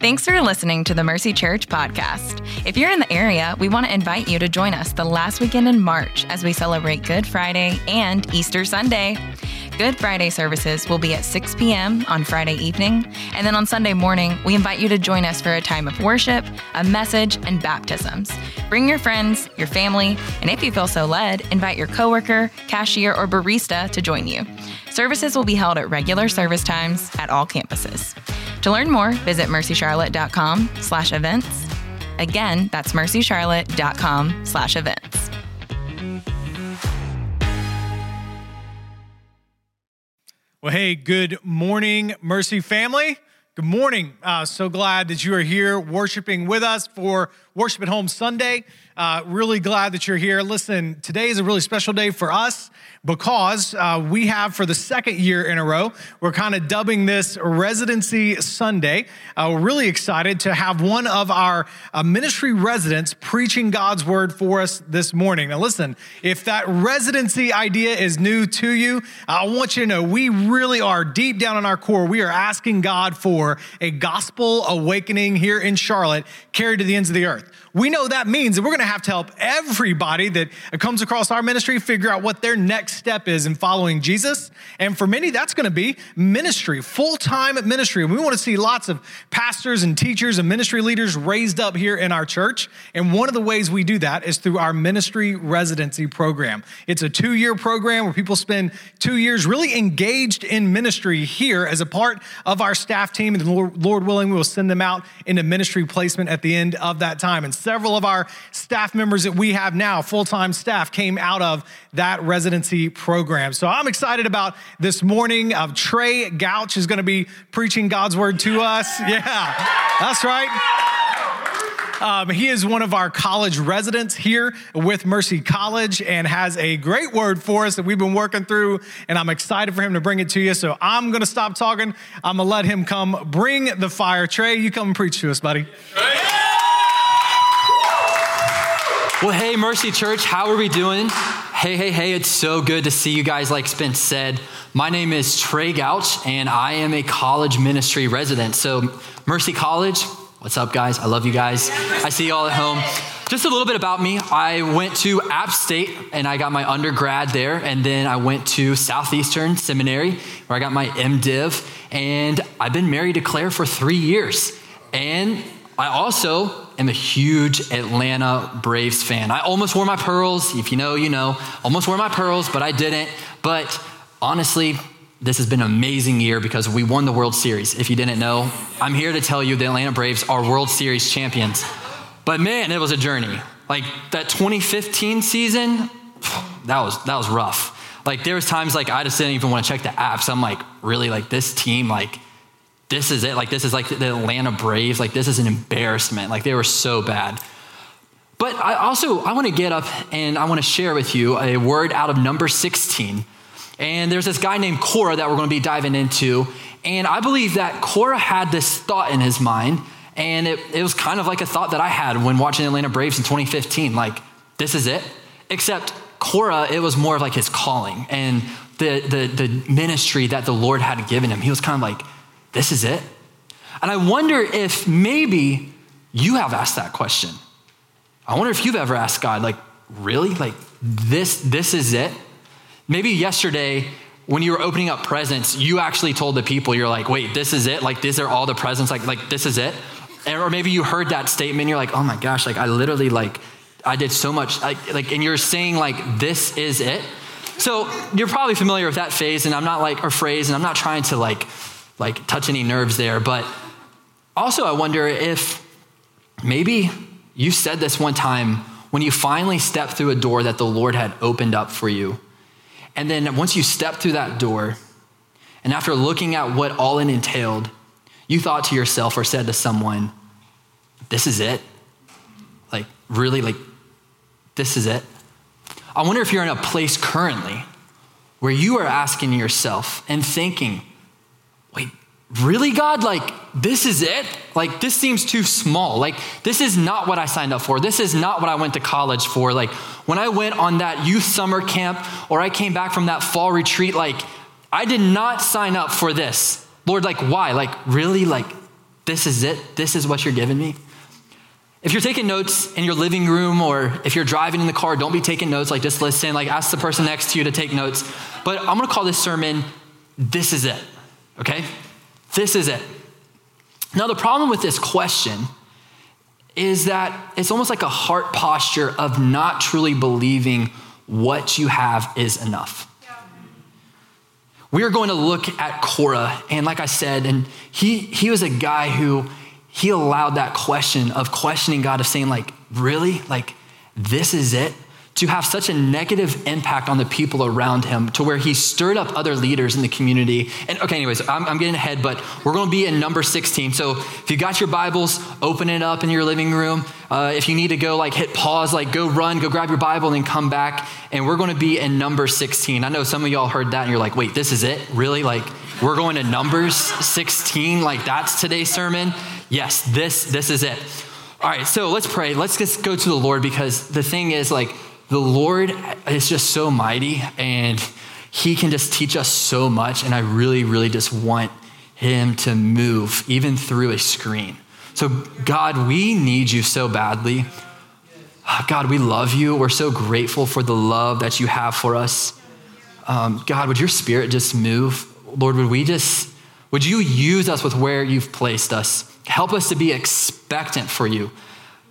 Thanks for listening to the Mercy Church podcast. If you're in the area, we want to invite you to join us the last weekend in March as we celebrate Good Friday and Easter Sunday. Good Friday services will be at 6 p.m. on Friday evening, and then on Sunday morning, we invite you to join us for a time of worship, a message, and baptisms. Bring your friends, your family, and if you feel so led, invite your coworker, cashier, or barista to join you. Services will be held at regular service times at all campuses. To learn more, visit mercycharlotte.com slash events. Again, that's mercycharlotte.com slash events. Well, hey, good morning, Mercy family. Good morning. Uh, so glad that you are here worshiping with us for Worship at Home Sunday. Uh, really glad that you're here. Listen, today is a really special day for us because uh, we have, for the second year in a row, we're kind of dubbing this Residency Sunday. Uh, we're really excited to have one of our uh, ministry residents preaching God's word for us this morning. Now, listen, if that residency idea is new to you, I want you to know we really are deep down in our core. We are asking God for a gospel awakening here in Charlotte carried to the ends of the earth we know that means that we're going to have to help everybody that comes across our ministry figure out what their next step is in following Jesus. And for many, that's going to be ministry, full time ministry. And we want to see lots of pastors and teachers and ministry leaders raised up here in our church. And one of the ways we do that is through our ministry residency program. It's a two year program where people spend two years really engaged in ministry here as a part of our staff team. And Lord willing, we will send them out into ministry placement at the end of that time. And several of our staff members that we have now, full time staff, came out of that residency program. So I'm excited about this morning. Of Trey Gouch is going to be preaching God's word to us. Yeah, that's right. Um, he is one of our college residents here with Mercy College and has a great word for us that we've been working through. And I'm excited for him to bring it to you. So I'm going to stop talking. I'm going to let him come bring the fire. Trey, you come and preach to us, buddy. Well, hey, Mercy Church, how are we doing? Hey, hey, hey, it's so good to see you guys, like Spence said. My name is Trey Gouch, and I am a college ministry resident. So, Mercy College, what's up, guys? I love you guys. I see you all at home. Just a little bit about me. I went to App State and I got my undergrad there, and then I went to Southeastern Seminary where I got my MDiv, and I've been married to Claire for three years. And I also am a huge Atlanta Braves fan. I almost wore my pearls. If you know, you know. Almost wore my pearls, but I didn't. But honestly, this has been an amazing year because we won the World Series. If you didn't know, I'm here to tell you the Atlanta Braves are World Series champions. But man, it was a journey. Like that 2015 season, that was that was rough. Like there was times like I just didn't even want to check the apps. I'm like, really like this team like this is it. Like, this is like the Atlanta Braves. Like, this is an embarrassment. Like, they were so bad. But I also, I want to get up and I want to share with you a word out of number 16. And there's this guy named Korah that we're going to be diving into. And I believe that Korah had this thought in his mind. And it, it was kind of like a thought that I had when watching the Atlanta Braves in 2015. Like, this is it. Except Korah, it was more of like his calling and the, the, the ministry that the Lord had given him. He was kind of like, this is it? And I wonder if maybe you have asked that question. I wonder if you've ever asked God, like, really? Like, this, this is it? Maybe yesterday, when you were opening up presents, you actually told the people, you're like, wait, this is it? Like, these are all the presents? Like, like this is it? or maybe you heard that statement, you're like, oh my gosh, like, I literally, like, I did so much, like, like and you're saying, like, this is it? So you're probably familiar with that phase, and I'm not like, or phrase, and I'm not trying to, like, like touch any nerves there. But also, I wonder if maybe you said this one time when you finally stepped through a door that the Lord had opened up for you. And then once you stepped through that door, and after looking at what all it entailed, you thought to yourself or said to someone, This is it? Like, really, like, this is it? I wonder if you're in a place currently where you are asking yourself and thinking, really, God? Like, this is it? Like, this seems too small. Like, this is not what I signed up for. This is not what I went to college for. Like, when I went on that youth summer camp or I came back from that fall retreat, like, I did not sign up for this. Lord, like, why? Like, really? Like, this is it. This is what you're giving me. If you're taking notes in your living room or if you're driving in the car, don't be taking notes. Like just listen. Like ask the person next to you to take notes. But I'm going to call this sermon, This is It. Okay? This is it. Now, the problem with this question is that it's almost like a heart posture of not truly believing what you have is enough. We are going to look at Korah, and like I said, and he, he was a guy who he allowed that question of questioning God, of saying, like, really? Like, this is it? To have such a negative impact on the people around him to where he stirred up other leaders in the community. And okay, anyways, I'm, I'm getting ahead, but we're going to be in number 16. So if you got your Bibles, open it up in your living room. Uh, if you need to go, like, hit pause, like, go run, go grab your Bible, and then come back. And we're going to be in number 16. I know some of y'all heard that and you're like, wait, this is it? Really? Like, we're going to Numbers 16? Like, that's today's sermon? Yes, this, this is it. All right, so let's pray. Let's just go to the Lord because the thing is, like, the Lord is just so mighty and he can just teach us so much. And I really, really just want him to move even through a screen. So, God, we need you so badly. God, we love you. We're so grateful for the love that you have for us. Um, God, would your spirit just move? Lord, would we just, would you use us with where you've placed us? Help us to be expectant for you.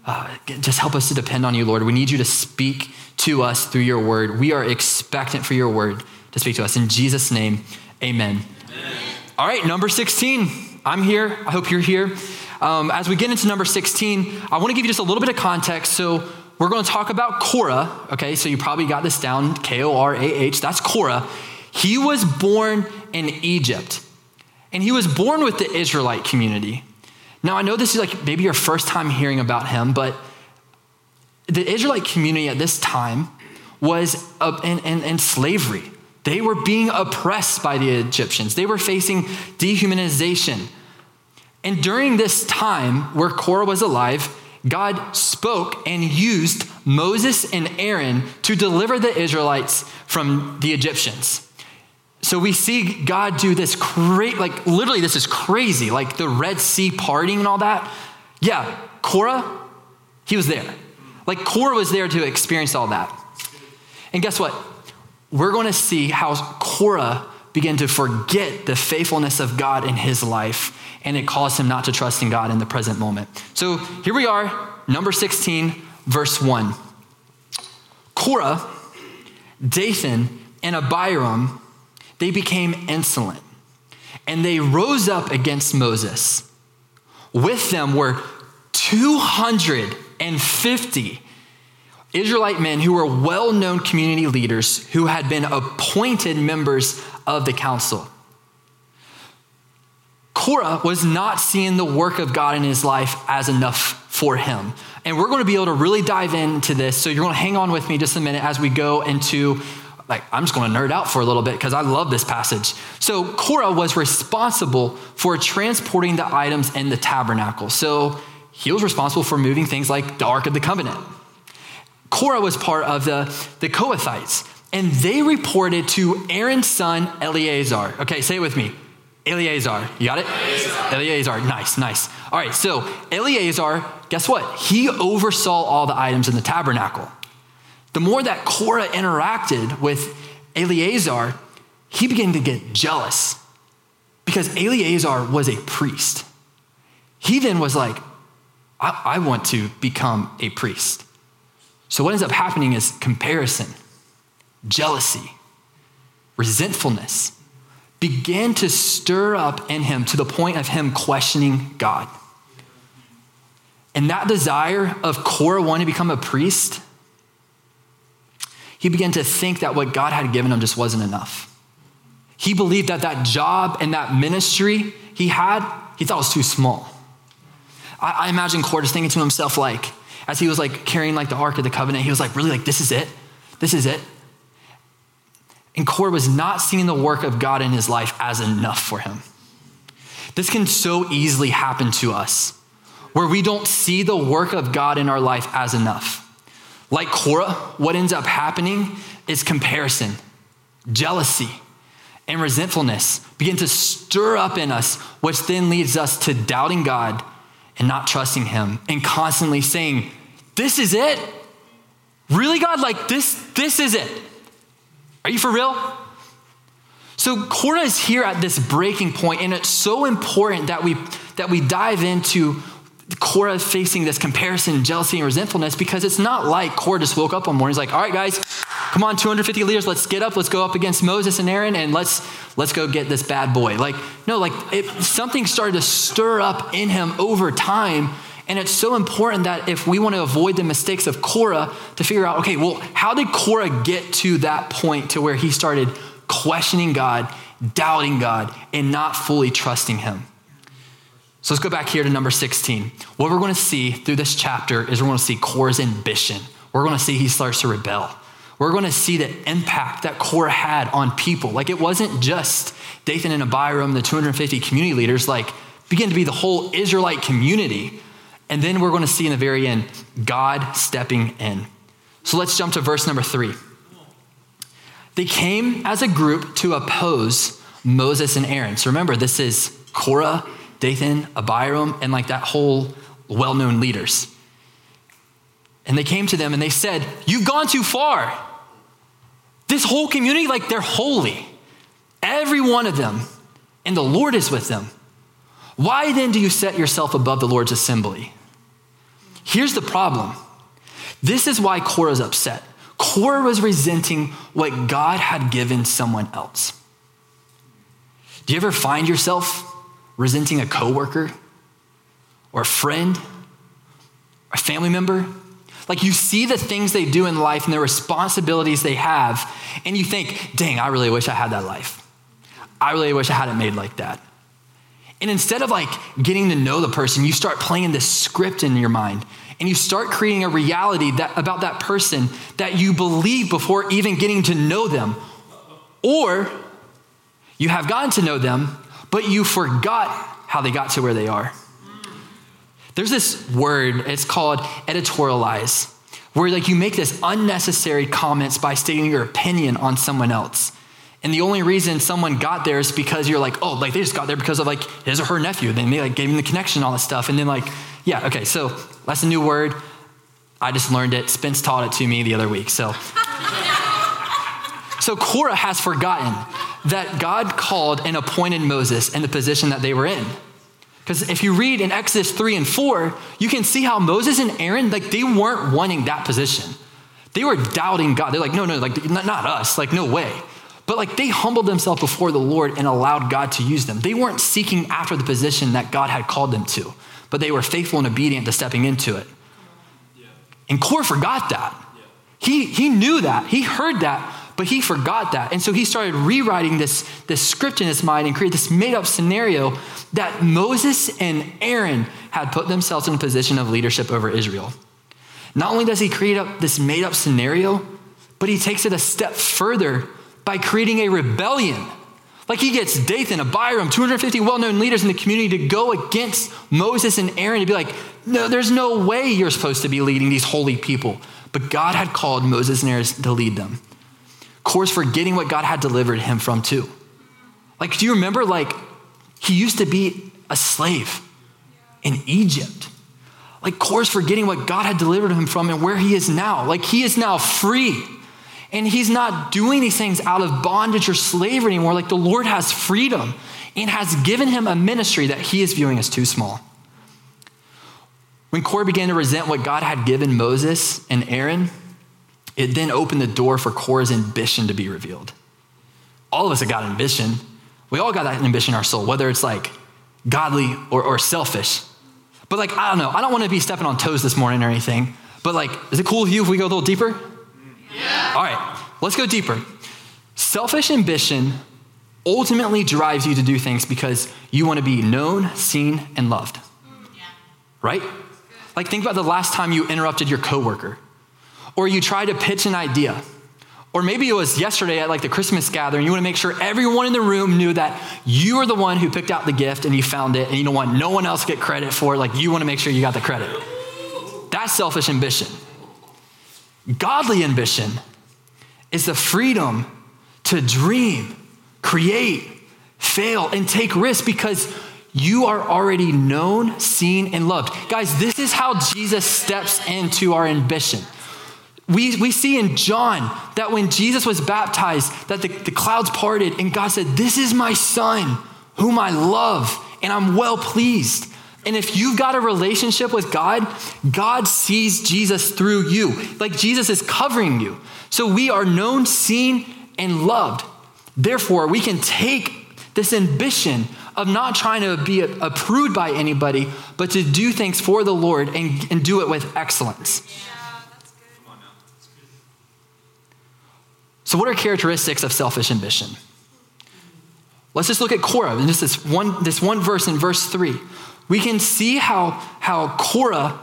Uh, just help us to depend on you, Lord. We need you to speak to us through your word. We are expectant for your word to speak to us. In Jesus' name, amen. amen. All right, number 16. I'm here. I hope you're here. Um, as we get into number 16, I want to give you just a little bit of context. So, we're going to talk about Korah. Okay, so you probably got this down K O R A H. That's Korah. He was born in Egypt, and he was born with the Israelite community. Now, I know this is like maybe your first time hearing about him, but the Israelite community at this time was in, in, in slavery. They were being oppressed by the Egyptians, they were facing dehumanization. And during this time where Korah was alive, God spoke and used Moses and Aaron to deliver the Israelites from the Egyptians. So we see God do this great, like literally, this is crazy, like the Red Sea parting and all that. Yeah, Korah, he was there. Like Korah was there to experience all that. And guess what? We're going to see how Korah began to forget the faithfulness of God in his life, and it caused him not to trust in God in the present moment. So here we are, number 16, verse 1. Korah, Dathan, and Abiram they became insolent and they rose up against Moses. With them were 250 Israelite men who were well known community leaders who had been appointed members of the council. Korah was not seeing the work of God in his life as enough for him. And we're going to be able to really dive into this. So you're going to hang on with me just a minute as we go into like I'm just going to nerd out for a little bit because I love this passage. So Korah was responsible for transporting the items in the tabernacle. So he was responsible for moving things like the Ark of the Covenant. Korah was part of the, the Kohathites, and they reported to Aaron's son Eleazar. Okay, say it with me. Eleazar. You got it? Eleazar. Eleazar. Nice, nice. All right, so Eleazar, guess what? He oversaw all the items in the tabernacle. The more that Korah interacted with Eleazar, he began to get jealous because Eleazar was a priest. He then was like, I, I want to become a priest. So, what ends up happening is comparison, jealousy, resentfulness began to stir up in him to the point of him questioning God. And that desire of Korah wanting to become a priest he began to think that what God had given him just wasn't enough. He believed that that job and that ministry he had, he thought was too small. I, I imagine just thinking to himself, like, as he was like carrying like the Ark of the Covenant, he was like, really, like, this is it? This is it? And Korah was not seeing the work of God in his life as enough for him. This can so easily happen to us, where we don't see the work of God in our life as enough. Like Korah, what ends up happening is comparison, jealousy, and resentfulness begin to stir up in us, which then leads us to doubting God and not trusting Him and constantly saying, This is it? Really, God? Like, this, this is it? Are you for real? So Korah is here at this breaking point, and it's so important that we that we dive into Korah facing this comparison, jealousy, and resentfulness because it's not like Korah just woke up one morning. He's like, all right, guys, come on, 250 leaders, let's get up, let's go up against Moses and Aaron, and let's let's go get this bad boy. Like, no, like it, something started to stir up in him over time. And it's so important that if we want to avoid the mistakes of Korah, to figure out, okay, well, how did Korah get to that point to where he started questioning God, doubting God, and not fully trusting Him. So let's go back here to number 16. What we're going to see through this chapter is we're going to see Korah's ambition. We're going to see he starts to rebel. We're going to see the impact that Korah had on people. Like it wasn't just Dathan and Abiram, the 250 community leaders, like begin to be the whole Israelite community. And then we're going to see in the very end God stepping in. So let's jump to verse number three. They came as a group to oppose Moses and Aaron. So remember, this is Korah, Dathan, Abiram, and like that whole well known leaders. And they came to them and they said, You've gone too far. This whole community, like they're holy. Every one of them. And the Lord is with them. Why then do you set yourself above the Lord's assembly? Here's the problem. This is why Korah's upset. Korah was resenting what God had given someone else. Do you ever find yourself resenting a coworker or a friend or a family member? Like you see the things they do in life and the responsibilities they have, and you think, dang, I really wish I had that life. I really wish I had it made like that. And instead of like getting to know the person, you start playing this script in your mind and you start creating a reality that, about that person that you believe before even getting to know them. Or you have gotten to know them, but you forgot how they got to where they are. There's this word, it's called editorialize, where like you make this unnecessary comments by stating your opinion on someone else. And the only reason someone got there is because you're like, oh, like they just got there because of like his or her nephew. Then they like gave him the connection, all this stuff. And then like, yeah, okay, so that's a new word. I just learned it. Spence taught it to me the other week. So, so Korah has forgotten that God called and appointed Moses in the position that they were in. Because if you read in Exodus 3 and 4, you can see how Moses and Aaron, like they weren't wanting that position. They were doubting God. They're like, no, no, like not, not us, like no way. But like they humbled themselves before the Lord and allowed God to use them. They weren't seeking after the position that God had called them to, but they were faithful and obedient to stepping into it. And Korah forgot that. He, he knew that. He heard that, but he forgot that. And so he started rewriting this, this script in his mind and create this made up scenario that Moses and Aaron had put themselves in a position of leadership over Israel. Not only does he create up this made up scenario, but he takes it a step further by creating a rebellion. Like he gets Dathan, Abiram, 250 well known leaders in the community to go against Moses and Aaron to be like, no, there's no way you're supposed to be leading these holy people. But God had called Moses and Aaron to lead them. Korah's, forgetting what God had delivered him from, too. Like, do you remember, like, he used to be a slave in Egypt? Like, Korah's, forgetting what God had delivered him from and where he is now. Like, he is now free. And he's not doing these things out of bondage or slavery anymore. Like the Lord has freedom and has given him a ministry that he is viewing as too small. When Korah began to resent what God had given Moses and Aaron, it then opened the door for Korah's ambition to be revealed. All of us have got ambition. We all got that ambition in our soul, whether it's like godly or, or selfish. But like, I don't know, I don't want to be stepping on toes this morning or anything. But like, is it cool with you if we go a little deeper? Yeah. All right, let's go deeper. Selfish ambition ultimately drives you to do things because you want to be known, seen, and loved. Mm, yeah. Right? Like, think about the last time you interrupted your coworker, or you try to pitch an idea, or maybe it was yesterday at like the Christmas gathering. You want to make sure everyone in the room knew that you are the one who picked out the gift and you found it, and you don't want no one else get credit for it. Like, you want to make sure you got the credit. That's selfish ambition. Godly ambition is the freedom to dream, create, fail, and take risks because you are already known, seen, and loved. Guys, this is how Jesus steps into our ambition. We, we see in John that when Jesus was baptized, that the, the clouds parted and God said, This is my son whom I love and I'm well pleased. And if you've got a relationship with God, God sees Jesus through you. Like Jesus is covering you. So we are known, seen, and loved. Therefore, we can take this ambition of not trying to be approved by anybody, but to do things for the Lord and, and do it with excellence. So, what are characteristics of selfish ambition? Let's just look at Korah and just this one, this one verse in verse three. We can see how, how Korah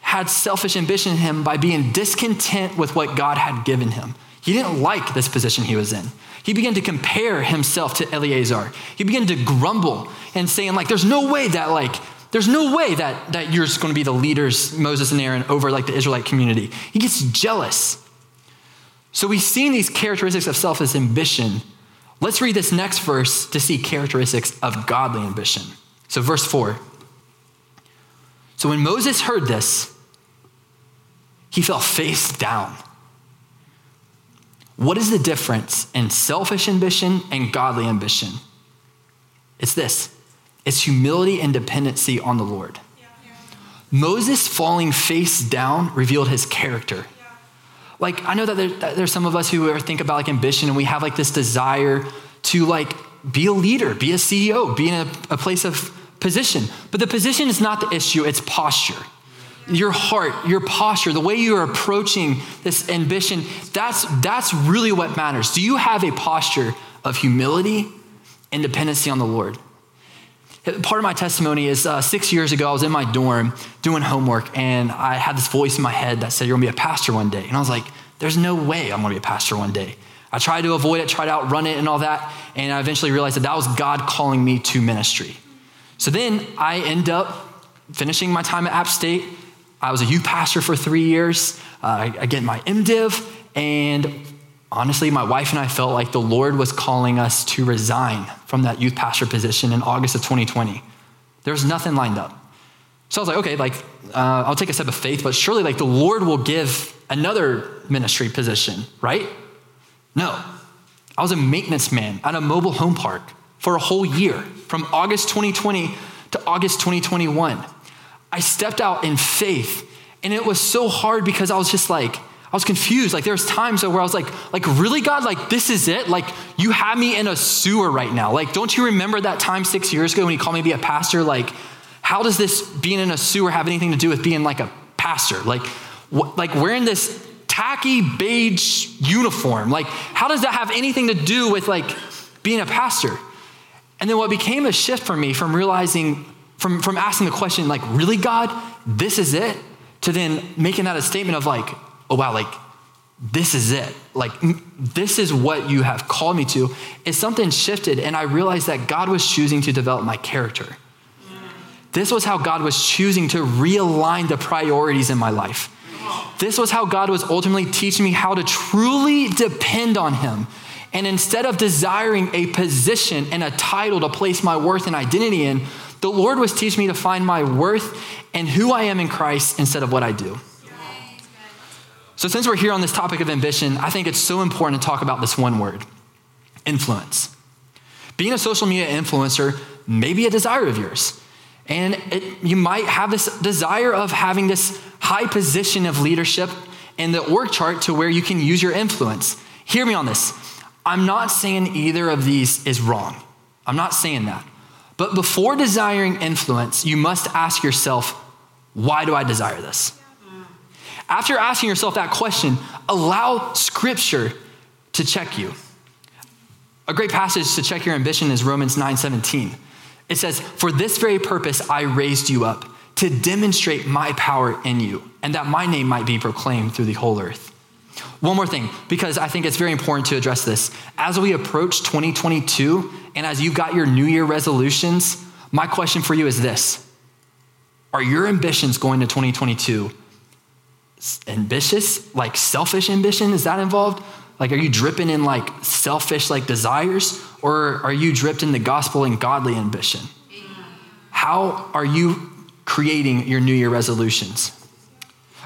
had selfish ambition in him by being discontent with what God had given him. He didn't like this position he was in. He began to compare himself to Eleazar. He began to grumble and saying, like, there's no way that, like, there's no way that, that you're going to be the leaders, Moses and Aaron, over like the Israelite community. He gets jealous. So we've seen these characteristics of selfish ambition. Let's read this next verse to see characteristics of godly ambition. So, verse 4. So when Moses heard this, he fell face down. What is the difference in selfish ambition and godly ambition? It's this it's humility and dependency on the Lord. Yeah. Moses falling face down revealed his character. Like, I know that, there, that there's some of us who think about like ambition and we have like this desire to like be a leader, be a CEO, be in a, a place of position. But the position is not the issue, it's posture your heart, your posture, the way you are approaching this ambition, that's, that's really what matters. Do you have a posture of humility and dependency on the Lord? Part of my testimony is uh, six years ago, I was in my dorm doing homework, and I had this voice in my head that said, You're gonna be a pastor one day. And I was like, There's no way I'm gonna be a pastor one day. I tried to avoid it, tried to outrun it, and all that, and I eventually realized that that was God calling me to ministry. So then I end up finishing my time at App State, I was a youth pastor for three years. Uh, I, I get my MDiv, and honestly, my wife and I felt like the Lord was calling us to resign from that youth pastor position in August of 2020. There was nothing lined up. So I was like, okay, like, uh, I'll take a step of faith, but surely, like, the Lord will give another ministry position, right? No. I was a maintenance man at a mobile home park for a whole year from August 2020 to August 2021. I stepped out in faith. And it was so hard because I was just like, I was confused. Like there was times where I was like, like really God, like this is it? Like you have me in a sewer right now. Like don't you remember that time six years ago when you called me to be a pastor? Like how does this being in a sewer have anything to do with being like a pastor? Like wh- like wearing this tacky beige uniform. Like how does that have anything to do with like being a pastor? And then what became a shift for me from realizing from, from asking the question, like, really, God, this is it, to then making that a statement of, like, oh, wow, like, this is it. Like, this is what you have called me to. Is something shifted, and I realized that God was choosing to develop my character. This was how God was choosing to realign the priorities in my life. This was how God was ultimately teaching me how to truly depend on Him. And instead of desiring a position and a title to place my worth and identity in, the Lord was teaching me to find my worth and who I am in Christ instead of what I do. So, since we're here on this topic of ambition, I think it's so important to talk about this one word influence. Being a social media influencer may be a desire of yours. And it, you might have this desire of having this high position of leadership in the org chart to where you can use your influence. Hear me on this. I'm not saying either of these is wrong. I'm not saying that. But before desiring influence, you must ask yourself, why do I desire this? After asking yourself that question, allow scripture to check you. A great passage to check your ambition is Romans 9:17. It says, "For this very purpose I raised you up, to demonstrate my power in you, and that my name might be proclaimed through the whole earth." One more thing, because I think it's very important to address this. As we approach 2022, and as you've got your New Year resolutions, my question for you is this Are your ambitions going to 2022 ambitious, like selfish ambition? Is that involved? Like, are you dripping in like selfish like desires, or are you dripped in the gospel and godly ambition? How are you creating your New Year resolutions?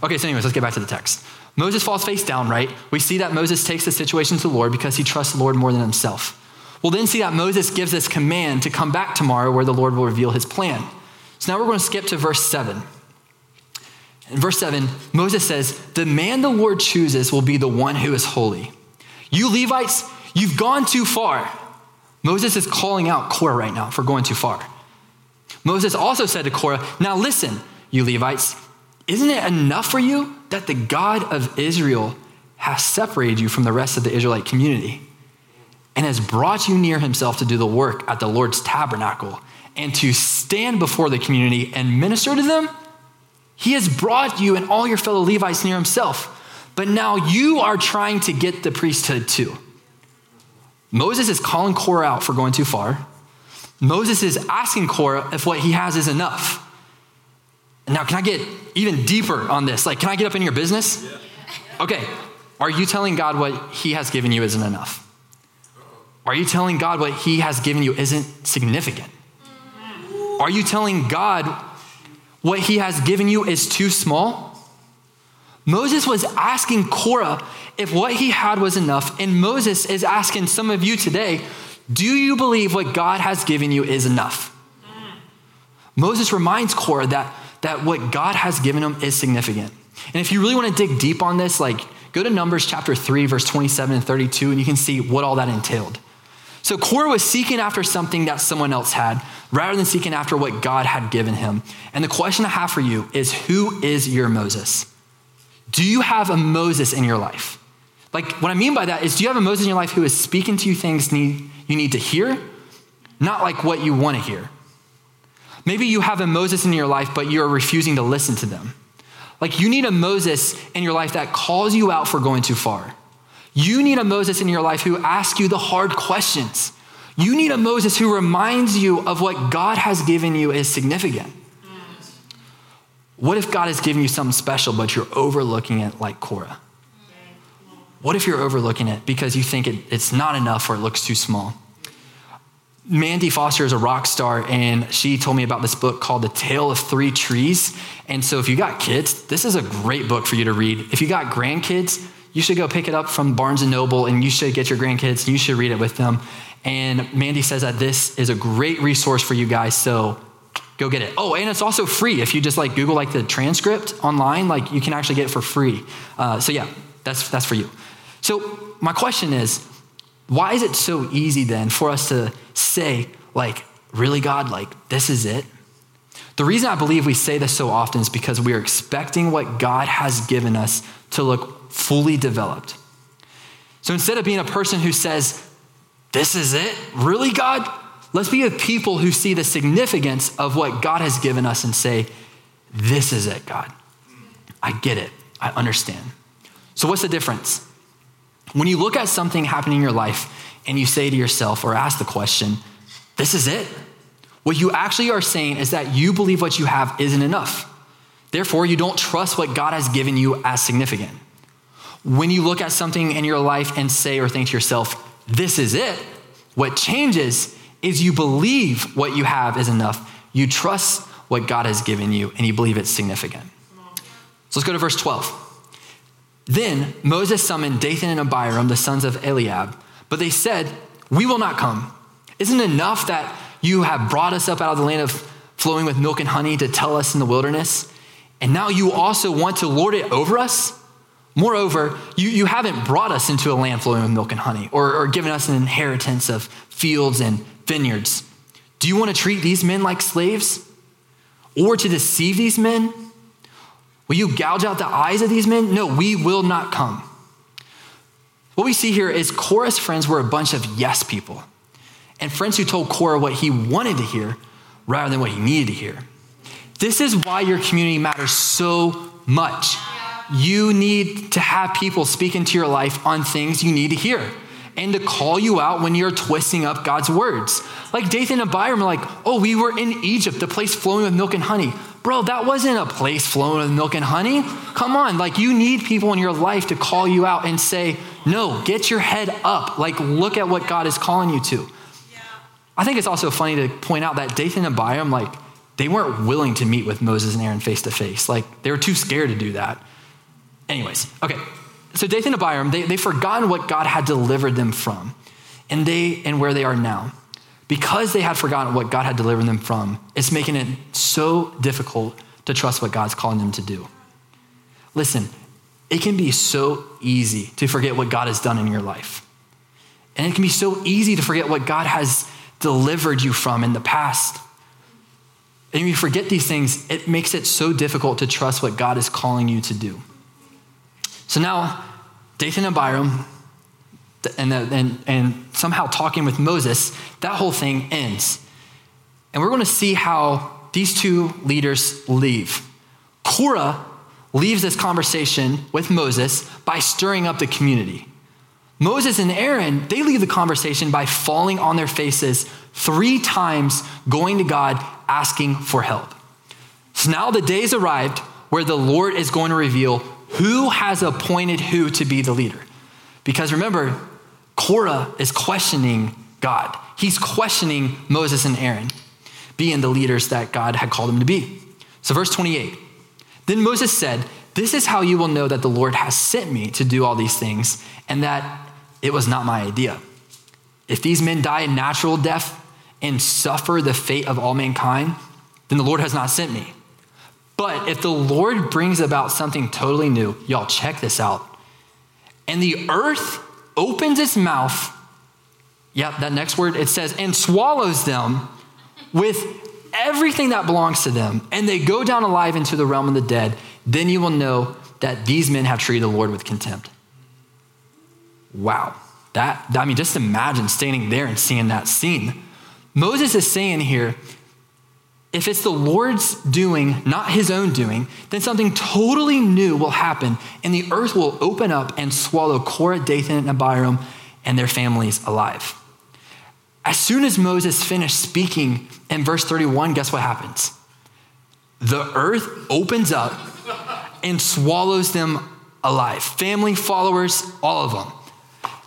Okay, so anyways, let's get back to the text. Moses falls face down, right? We see that Moses takes the situation to the Lord because he trusts the Lord more than himself. We'll then see that Moses gives this command to come back tomorrow where the Lord will reveal his plan. So now we're going to skip to verse 7. In verse 7, Moses says, The man the Lord chooses will be the one who is holy. You Levites, you've gone too far. Moses is calling out Korah right now for going too far. Moses also said to Korah, Now listen, you Levites, isn't it enough for you that the God of Israel has separated you from the rest of the Israelite community and has brought you near himself to do the work at the Lord's tabernacle and to stand before the community and minister to them? He has brought you and all your fellow Levites near himself. But now you are trying to get the priesthood too. Moses is calling Korah out for going too far. Moses is asking Korah if what he has is enough. Now, can I get even deeper on this? Like, can I get up in your business? Okay. Are you telling God what he has given you isn't enough? Are you telling God what he has given you isn't significant? Mm-hmm. Are you telling God what he has given you is too small? Moses was asking Korah if what he had was enough, and Moses is asking some of you today, do you believe what God has given you is enough? Moses reminds Korah that, that what God has given him is significant. And if you really want to dig deep on this, like go to Numbers chapter 3, verse 27 and 32, and you can see what all that entailed. So Korah was seeking after something that someone else had rather than seeking after what God had given him. And the question I have for you is who is your Moses? Do you have a Moses in your life? Like, what I mean by that is, do you have a Moses in your life who is speaking to you things need, you need to hear, not like what you want to hear? Maybe you have a Moses in your life, but you're refusing to listen to them. Like, you need a Moses in your life that calls you out for going too far. You need a Moses in your life who asks you the hard questions. You need a Moses who reminds you of what God has given you is significant. What if God has given you something special, but you're overlooking it like Korah? What if you're overlooking it because you think it, it's not enough or it looks too small? Mandy Foster is a rock star, and she told me about this book called The Tale of Three Trees. And so, if you got kids, this is a great book for you to read. If you got grandkids, you should go pick it up from Barnes and Noble, and you should get your grandkids. You should read it with them. And Mandy says that this is a great resource for you guys. So go get it. Oh, and it's also free. If you just like Google like the transcript online, like you can actually get it for free. Uh, so yeah, that's that's for you. So my question is, why is it so easy then for us to say like, really God, like this is it? The reason I believe we say this so often is because we are expecting what God has given us to look fully developed. So instead of being a person who says, This is it? Really, God? Let's be a people who see the significance of what God has given us and say, This is it, God. I get it. I understand. So, what's the difference? When you look at something happening in your life and you say to yourself or ask the question, This is it, what you actually are saying is that you believe what you have isn't enough. Therefore, you don't trust what God has given you as significant. When you look at something in your life and say or think to yourself, This is it, what changes is you believe what you have is enough. You trust what God has given you and you believe it's significant. So let's go to verse 12. Then Moses summoned Dathan and Abiram, the sons of Eliab, but they said, We will not come. Isn't it enough that you have brought us up out of the land of flowing with milk and honey to tell us in the wilderness? And now you also want to lord it over us? Moreover, you, you haven't brought us into a land flowing with milk and honey or, or given us an inheritance of fields and vineyards. Do you want to treat these men like slaves? Or to deceive these men? Will you gouge out the eyes of these men? No, we will not come. What we see here is Korah's friends were a bunch of yes people, and friends who told Korah what he wanted to hear rather than what he needed to hear. This is why your community matters so much. You need to have people speak into your life on things you need to hear and to call you out when you're twisting up God's words. Like Dathan and Abiram are like, oh, we were in Egypt, the place flowing with milk and honey. Bro, that wasn't a place flowing with milk and honey. Come on, like you need people in your life to call you out and say, No, get your head up. Like, look at what God is calling you to. I think it's also funny to point out that Dathan and Abiram, like, they weren't willing to meet with Moses and Aaron face to face. Like, they were too scared to do that. Anyways, okay. So Dathan and Abiram, they, they've forgotten what God had delivered them from and they and where they are now. Because they had forgotten what God had delivered them from, it's making it so difficult to trust what God's calling them to do. Listen, it can be so easy to forget what God has done in your life. And it can be so easy to forget what God has delivered you from in the past. And you forget these things, it makes it so difficult to trust what God is calling you to do. So now, Dathan and Abiram, and, uh, and, and somehow talking with Moses, that whole thing ends. And we're going to see how these two leaders leave. Korah leaves this conversation with Moses by stirring up the community. Moses and Aaron, they leave the conversation by falling on their faces three times, going to God, asking for help. So now the days arrived where the Lord is going to reveal who has appointed who to be the leader. Because remember, Korah is questioning God. He's questioning Moses and Aaron being the leaders that God had called them to be. So, verse 28 Then Moses said, This is how you will know that the Lord has sent me to do all these things and that it was not my idea. If these men die a natural death and suffer the fate of all mankind, then the Lord has not sent me. But if the Lord brings about something totally new, y'all check this out. And the earth opens its mouth, yep, that next word, it says, and swallows them with everything that belongs to them, and they go down alive into the realm of the dead, then you will know that these men have treated the Lord with contempt. Wow. That, I mean, just imagine standing there and seeing that scene. Moses is saying here, if it's the Lord's doing, not his own doing, then something totally new will happen, and the earth will open up and swallow Korah, Dathan, and Abiram and their families alive. As soon as Moses finished speaking in verse 31, guess what happens? The earth opens up and swallows them alive. Family, followers, all of them.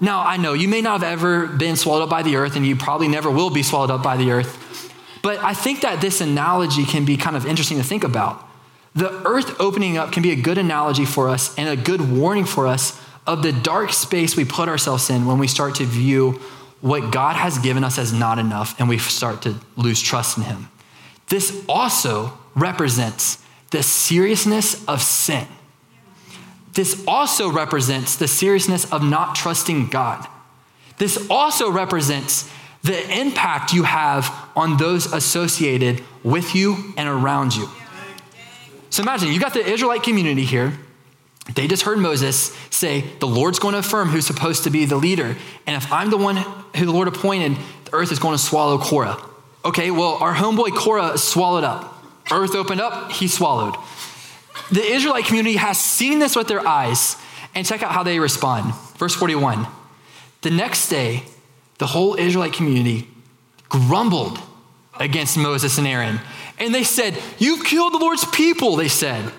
Now, I know you may not have ever been swallowed up by the earth, and you probably never will be swallowed up by the earth. But I think that this analogy can be kind of interesting to think about. The earth opening up can be a good analogy for us and a good warning for us of the dark space we put ourselves in when we start to view what God has given us as not enough and we start to lose trust in Him. This also represents the seriousness of sin. This also represents the seriousness of not trusting God. This also represents the impact you have on those associated with you and around you. So imagine you got the Israelite community here. They just heard Moses say, The Lord's going to affirm who's supposed to be the leader. And if I'm the one who the Lord appointed, the earth is going to swallow Korah. Okay, well, our homeboy Korah swallowed up. Earth opened up, he swallowed. The Israelite community has seen this with their eyes. And check out how they respond. Verse 41. The next day, the whole Israelite community grumbled against Moses and Aaron. And they said, You've killed the Lord's people, they said.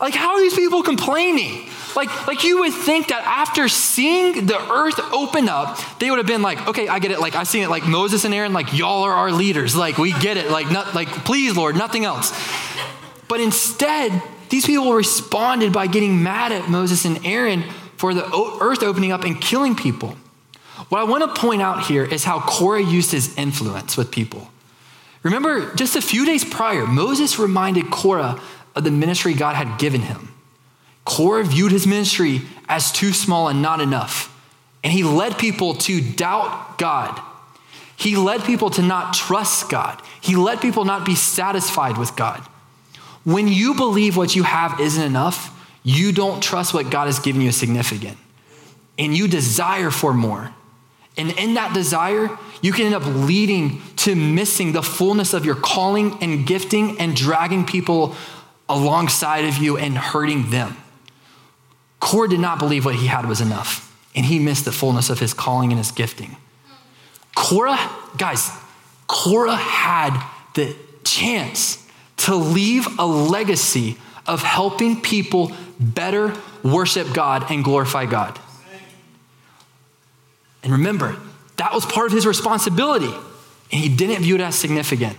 Like, how are these people complaining? Like, like you would think that after seeing the earth open up, they would have been like, okay, I get it. Like, I've seen it like Moses and Aaron, like, y'all are our leaders. Like, we get it. Like, not, like, please, Lord, nothing else. But instead, these people responded by getting mad at Moses and Aaron for the earth opening up and killing people. What I want to point out here is how Korah used his influence with people. Remember, just a few days prior, Moses reminded Korah of the ministry God had given him. Korah viewed his ministry as too small and not enough. And he led people to doubt God. He led people to not trust God. He led people not be satisfied with God. When you believe what you have isn't enough, you don't trust what God has given you is significant. And you desire for more. And in that desire, you can end up leading to missing the fullness of your calling and gifting and dragging people alongside of you and hurting them. Korah did not believe what he had was enough, and he missed the fullness of his calling and his gifting. Korah, guys, Korah had the chance to leave a legacy of helping people better worship God and glorify God. And remember, that was part of his responsibility, and he didn't view it as significant.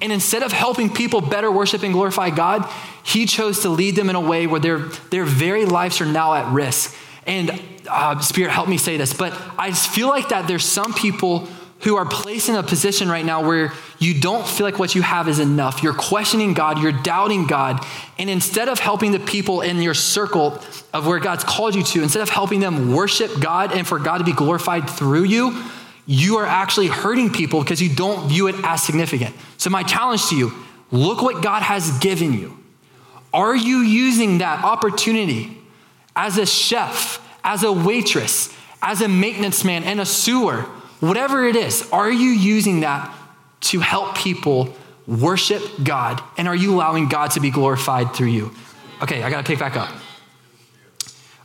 And instead of helping people better worship and glorify God, he chose to lead them in a way where their, their very lives are now at risk. And uh, Spirit, help me say this, but I just feel like that there's some people who are placed in a position right now where you don't feel like what you have is enough. You're questioning God, you're doubting God. And instead of helping the people in your circle of where God's called you to, instead of helping them worship God and for God to be glorified through you, you are actually hurting people because you don't view it as significant. So, my challenge to you look what God has given you. Are you using that opportunity as a chef, as a waitress, as a maintenance man, and a sewer, whatever it is? Are you using that to help people worship God? And are you allowing God to be glorified through you? Okay, I got to pick back up.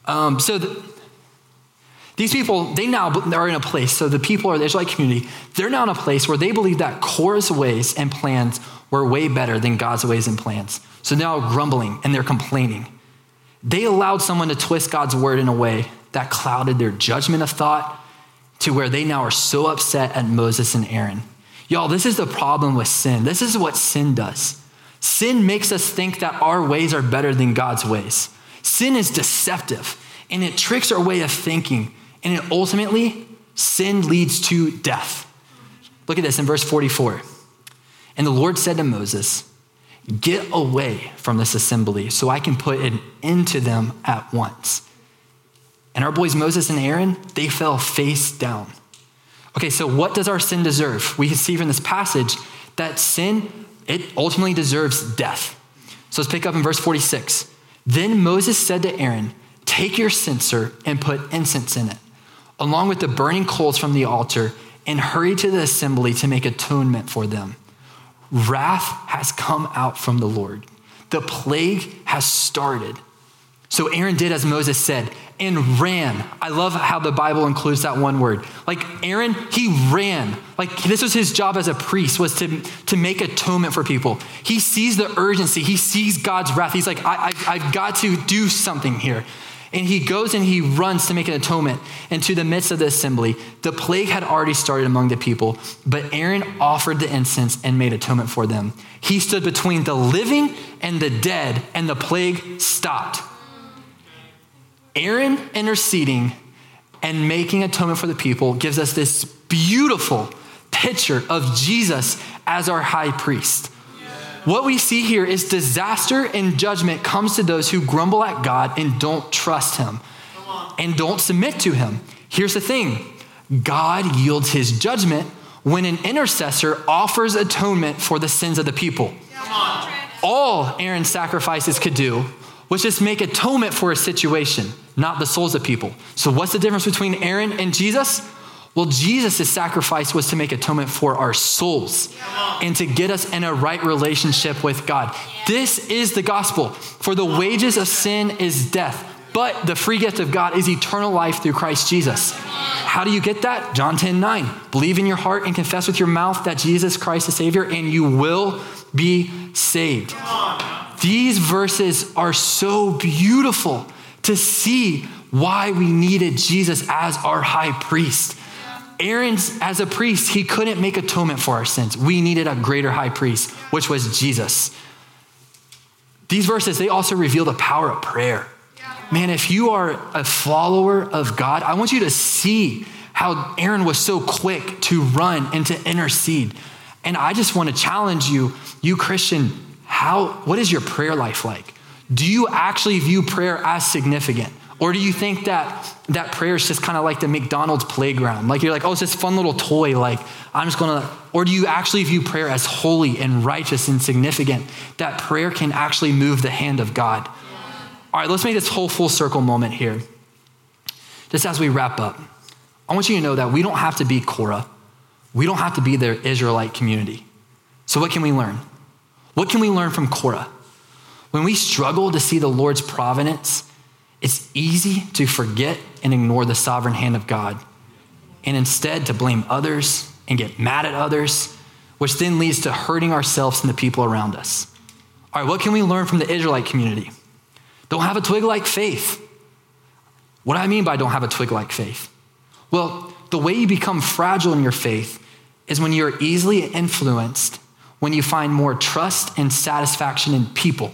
Um, so, the, these people, they now are in a place, so the people are the Israelite community, they're now in a place where they believe that Korah's ways and plans were way better than God's ways and plans. So now grumbling and they're complaining. They allowed someone to twist God's word in a way that clouded their judgment of thought to where they now are so upset at Moses and Aaron. Y'all, this is the problem with sin. This is what sin does. Sin makes us think that our ways are better than God's ways. Sin is deceptive and it tricks our way of thinking and it ultimately, sin leads to death. Look at this in verse 44. And the Lord said to Moses, Get away from this assembly so I can put an end to them at once. And our boys Moses and Aaron, they fell face down. Okay, so what does our sin deserve? We can see from this passage that sin, it ultimately deserves death. So let's pick up in verse 46. Then Moses said to Aaron, Take your censer and put incense in it along with the burning coals from the altar, and hurry to the assembly to make atonement for them. Wrath has come out from the Lord. The plague has started. So Aaron did as Moses said and ran. I love how the Bible includes that one word. Like Aaron, he ran. Like this was his job as a priest was to, to make atonement for people. He sees the urgency. He sees God's wrath. He's like, I, I, I've got to do something here. And he goes and he runs to make an atonement into the midst of the assembly. The plague had already started among the people, but Aaron offered the incense and made atonement for them. He stood between the living and the dead, and the plague stopped. Aaron interceding and making atonement for the people gives us this beautiful picture of Jesus as our high priest. What we see here is disaster and judgment comes to those who grumble at God and don't trust Him and don't submit to Him. Here's the thing God yields His judgment when an intercessor offers atonement for the sins of the people. All Aaron's sacrifices could do was just make atonement for a situation, not the souls of people. So, what's the difference between Aaron and Jesus? Well, Jesus' sacrifice was to make atonement for our souls and to get us in a right relationship with God. This is the gospel. For the wages of sin is death, but the free gift of God is eternal life through Christ Jesus. How do you get that? John 10 9. Believe in your heart and confess with your mouth that Jesus Christ is Savior, and you will be saved. These verses are so beautiful to see why we needed Jesus as our high priest. Aaron's, as a priest, he couldn't make atonement for our sins. We needed a greater high priest, which was Jesus. These verses, they also reveal the power of prayer. Man, if you are a follower of God, I want you to see how Aaron was so quick to run and to intercede. And I just want to challenge you, you Christian, how what is your prayer life like? Do you actually view prayer as significant? Or do you think that that prayer is just kind of like the McDonald's playground? Like you're like, oh, it's this fun little toy. Like I'm just going to, or do you actually view prayer as holy and righteous and significant? That prayer can actually move the hand of God. All right, let's make this whole full circle moment here. Just as we wrap up, I want you to know that we don't have to be Korah. We don't have to be the Israelite community. So, what can we learn? What can we learn from Korah? When we struggle to see the Lord's providence, it's easy to forget and ignore the sovereign hand of God and instead to blame others and get mad at others, which then leads to hurting ourselves and the people around us. All right, what can we learn from the Israelite community? Don't have a twig like faith. What do I mean by don't have a twig like faith? Well, the way you become fragile in your faith is when you're easily influenced, when you find more trust and satisfaction in people.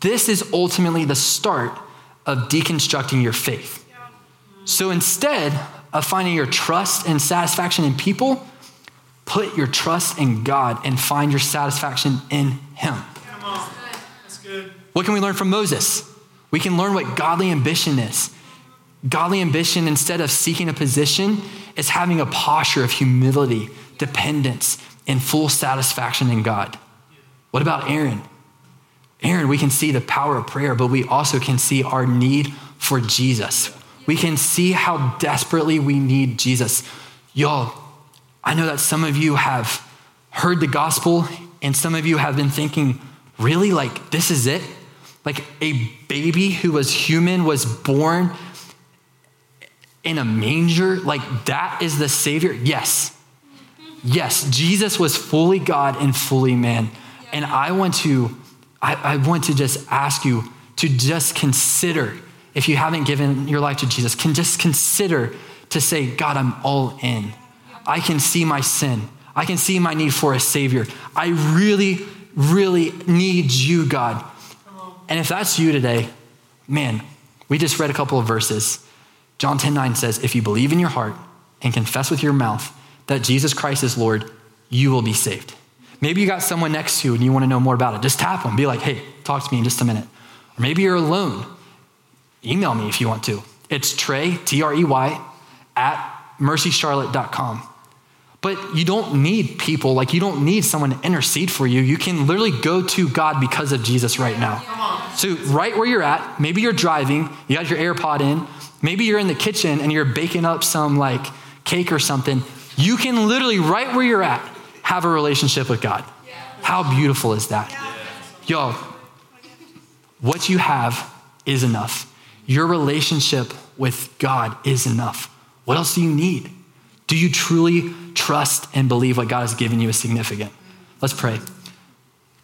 This is ultimately the start of deconstructing your faith. So instead of finding your trust and satisfaction in people, put your trust in God and find your satisfaction in Him. What can we learn from Moses? We can learn what godly ambition is. Godly ambition, instead of seeking a position, is having a posture of humility, dependence, and full satisfaction in God. What about Aaron? Aaron, we can see the power of prayer, but we also can see our need for Jesus. We can see how desperately we need Jesus. Y'all, I know that some of you have heard the gospel and some of you have been thinking, really? Like, this is it? Like, a baby who was human was born in a manger? Like, that is the Savior? Yes. Yes, Jesus was fully God and fully man. And I want to I, I want to just ask you to just consider, if you haven't given your life to Jesus, can just consider to say, God, I'm all in. I can see my sin. I can see my need for a Savior. I really, really need you, God. And if that's you today, man, we just read a couple of verses. John 10 9 says, If you believe in your heart and confess with your mouth that Jesus Christ is Lord, you will be saved. Maybe you got someone next to you and you want to know more about it. Just tap them. Be like, hey, talk to me in just a minute. Or maybe you're alone. Email me if you want to. It's Trey, T R E Y, at mercycharlotte.com. But you don't need people, like, you don't need someone to intercede for you. You can literally go to God because of Jesus right now. So, right where you're at, maybe you're driving, you got your AirPod in, maybe you're in the kitchen and you're baking up some like cake or something. You can literally, right where you're at, have a relationship with God. How beautiful is that? Yo, what you have is enough. Your relationship with God is enough. What else do you need? Do you truly trust and believe what God has given you is significant? Let's pray.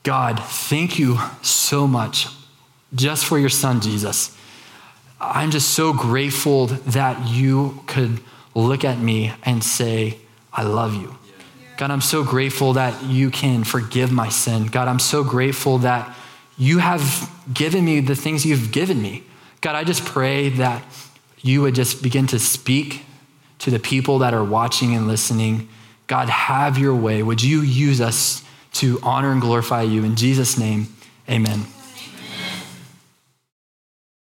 God, thank you so much just for your son, Jesus. I'm just so grateful that you could look at me and say, I love you. God, I'm so grateful that you can forgive my sin. God, I'm so grateful that you have given me the things you've given me. God, I just pray that you would just begin to speak to the people that are watching and listening. God, have your way. Would you use us to honor and glorify you? In Jesus' name, amen.